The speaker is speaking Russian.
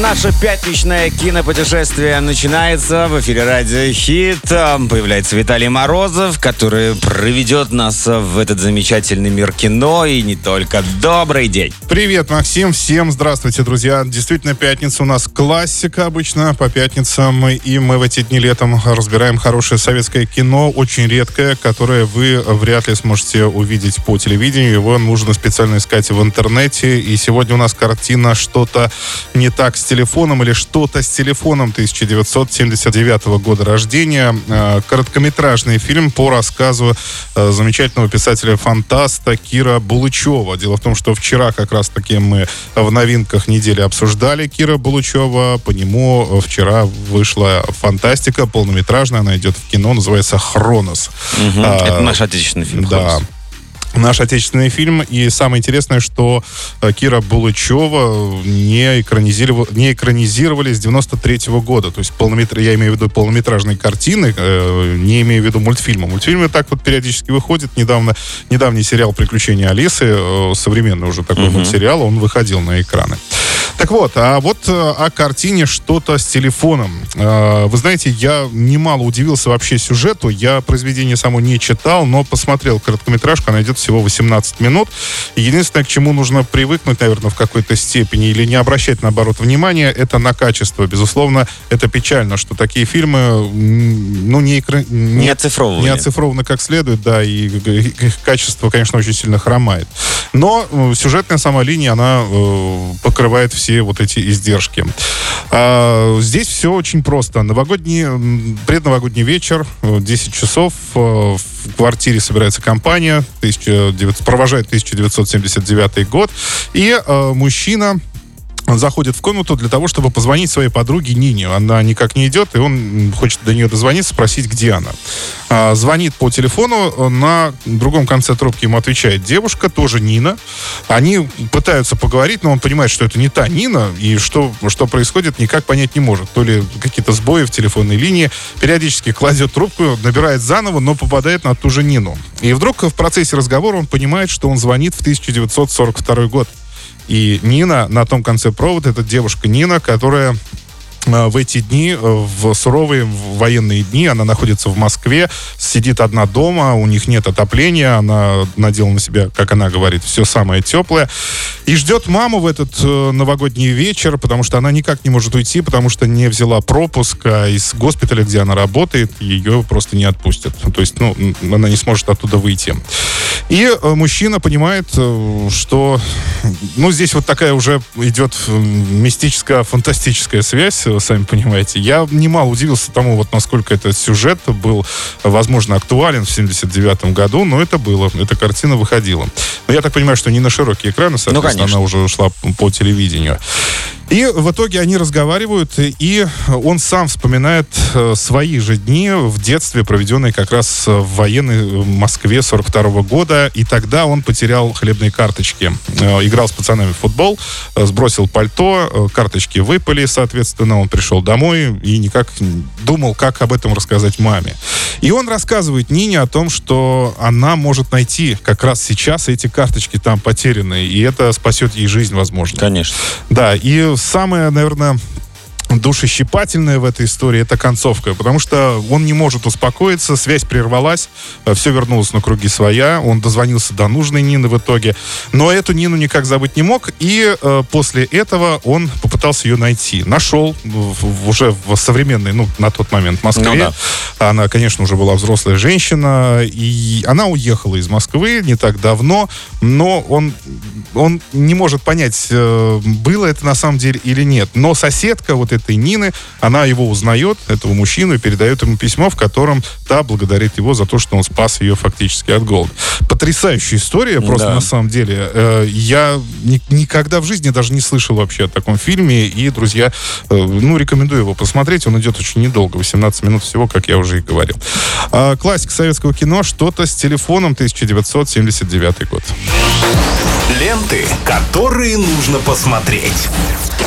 Наше пятничное кинопутешествие начинается. В эфире Радио Хит. Появляется Виталий Морозов, который проведет нас в этот замечательный мир кино и не только. Добрый день. Привет, Максим. Всем здравствуйте, друзья. Действительно, пятница у нас классика обычно по пятницам. И мы в эти дни летом разбираем хорошее советское кино, очень редкое, которое вы вряд ли сможете увидеть по телевидению. Его нужно специально искать в интернете. И сегодня у нас картина «Что-то не так так с телефоном или что-то с телефоном 1979 года рождения. Э, короткометражный фильм по рассказу э, замечательного писателя-фантаста Кира Булычева. Дело в том, что вчера как раз-таки мы в новинках недели обсуждали Кира Булычева. По нему вчера вышла фантастика полнометражная. Она идет в кино, называется «Хронос». Угу. А, Это наш отечественный фильм. Да. Наш отечественный фильм. И самое интересное, что э, Кира Булычева не, экранизировали, не экранизировали с 93 -го года. То есть полнометр... я имею в виду полнометражные картины, э, не имею в виду мультфильмы. Мультфильмы так вот периодически выходят. Недавно, недавний сериал «Приключения Алисы», э, современный уже такой uh-huh. мультсериал, он выходил на экраны. Так вот, а вот э, о картине что-то с телефоном. Э, вы знаете, я немало удивился вообще сюжету. Я произведение само не читал, но посмотрел короткометражку. Она идет всего 18 минут. Единственное, к чему нужно привыкнуть, наверное, в какой-то степени или не обращать, наоборот, внимания, это на качество. Безусловно, это печально, что такие фильмы, ну, не, экра... не, не оцифрованы. Не оцифрованы как следует, да, и их качество, конечно, очень сильно хромает. Но э, сюжетная сама линия, она покрывает все вот эти издержки. А, здесь все очень просто. Новогодний, предновогодний вечер, 10 часов, э, в квартире собирается компания, 1900, провожает 1979 год, и э, мужчина заходит в комнату для того, чтобы позвонить своей подруге Нине. Она никак не идет, и он хочет до нее дозвониться, спросить, где она. А, звонит по телефону, на другом конце трубки ему отвечает девушка, тоже Нина. Они пытаются поговорить, но он понимает, что это не та Нина, и что, что происходит, никак понять не может. То ли какие-то сбои в телефонной линии, периодически кладет трубку, набирает заново, но попадает на ту же Нину. И вдруг в процессе разговора он понимает, что он звонит в 1942 год. И Нина на том конце провода, это девушка Нина, которая в эти дни, э, в суровые военные дни, она находится в Москве, сидит одна дома, у них нет отопления, она надела на себя, как она говорит, все самое теплое, и ждет маму в этот э, новогодний вечер, потому что она никак не может уйти, потому что не взяла пропуск, а из госпиталя, где она работает, ее просто не отпустят. То есть, ну, она не сможет оттуда выйти. И мужчина понимает, что, ну, здесь вот такая уже идет мистическая, фантастическая связь сами понимаете. Я немало удивился тому, вот насколько этот сюжет был, возможно, актуален в 79 году, но это было, эта картина выходила. Но я так понимаю, что не на широкие экраны, соответственно, ну, она уже ушла по телевидению. И в итоге они разговаривают, и он сам вспоминает э, свои же дни в детстве, проведенные как раз в военной Москве 42 -го года. И тогда он потерял хлебные карточки. Э, играл с пацанами в футбол, э, сбросил пальто, карточки выпали, соответственно, он пришел домой и никак думал, как об этом рассказать маме. И он рассказывает Нине о том, что она может найти как раз сейчас эти карточки там потерянные, и это спасет ей жизнь, возможно. Конечно. Да, и самое, наверное, душещипательное в этой истории это концовка, потому что он не может успокоиться, связь прервалась, э, все вернулось на круги своя, он дозвонился до нужной Нины в итоге, но эту Нину никак забыть не мог, и э, после этого он попытался ее найти. Нашел в, уже в современной, ну, на тот момент Москве. Ну, да. Она, конечно, уже была взрослая женщина, и она уехала из Москвы не так давно, но он, он не может понять, э, было это на самом деле или нет. Но соседка вот эта этой Нины, она его узнает, этого мужчину, и передает ему письмо, в котором та благодарит его за то, что он спас ее фактически от голода. Потрясающая история, просто да. на самом деле. Э, я ни, никогда в жизни даже не слышал вообще о таком фильме, и, друзья, э, ну, рекомендую его посмотреть, он идет очень недолго, 18 минут всего, как я уже и говорил. А, классик советского кино «Что-то с телефоном», 1979 год. Ленты, которые нужно посмотреть.